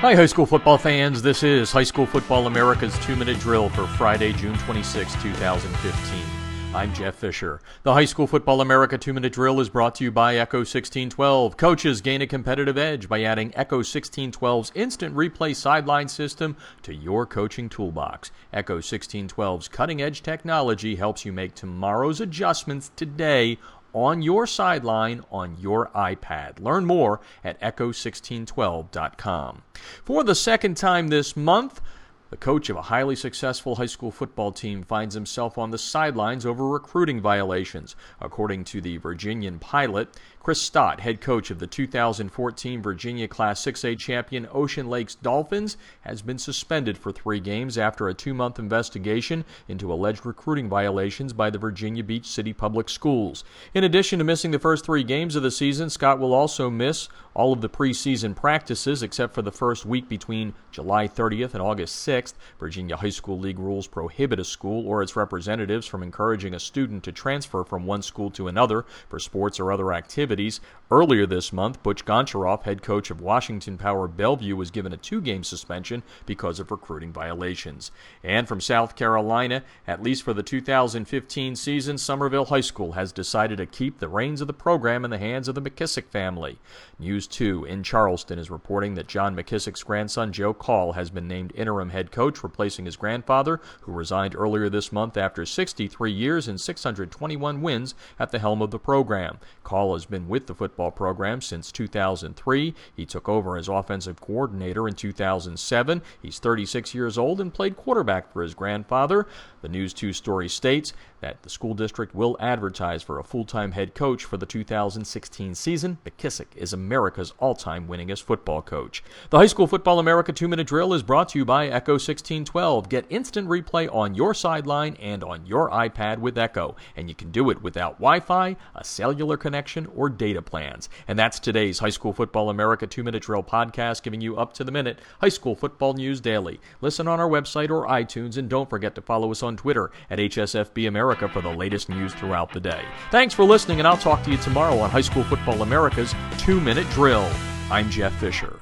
Hi, high school football fans. This is High School Football America's two minute drill for Friday, June 26, 2015. I'm Jeff Fisher. The High School Football America two minute drill is brought to you by Echo 1612. Coaches gain a competitive edge by adding Echo 1612's instant replay sideline system to your coaching toolbox. Echo 1612's cutting edge technology helps you make tomorrow's adjustments today on your sideline on your iPad. Learn more at echo1612.com. For the second time this month, the coach of a highly successful high school football team finds himself on the sidelines over recruiting violations. According to the Virginian Pilot, Chris Scott, head coach of the 2014 Virginia Class 6A champion Ocean Lakes Dolphins, has been suspended for three games after a two month investigation into alleged recruiting violations by the Virginia Beach City Public Schools. In addition to missing the first three games of the season, Scott will also miss all of the preseason practices except for the first week between July 30th and August 6th. Virginia High School League rules prohibit a school or its representatives from encouraging a student to transfer from one school to another for sports or other activities. Earlier this month, Butch Goncharoff, head coach of Washington Power Bellevue, was given a two game suspension because of recruiting violations. And from South Carolina, at least for the 2015 season, Summerville High School has decided to keep the reins of the program in the hands of the McKissick family. News 2 in Charleston is reporting that John McKissick's grandson, Joe Call, has been named interim head coach, replacing his grandfather, who resigned earlier this month after 63 years and 621 wins at the helm of the program. Call has been with the football program since 2003. He took over as offensive coordinator in 2007. He's 36 years old and played quarterback for his grandfather. The News 2 story states that the school district will advertise for a full time head coach for the 2016 season. McKissick is America's all time winningest football coach. The High School Football America two minute drill is brought to you by Echo 1612. Get instant replay on your sideline and on your iPad with Echo, and you can do it without Wi Fi, a cellular connection, or data plans. And that's today's High School Football America two minute drill podcast, giving you up to the minute high school football news daily. Listen on our website or iTunes, and don't forget to follow us on Twitter at HSFB America for the latest news throughout the day. Thanks for listening, and I'll talk to you tomorrow on High School Football America's two minute drill. I'm Jeff Fisher.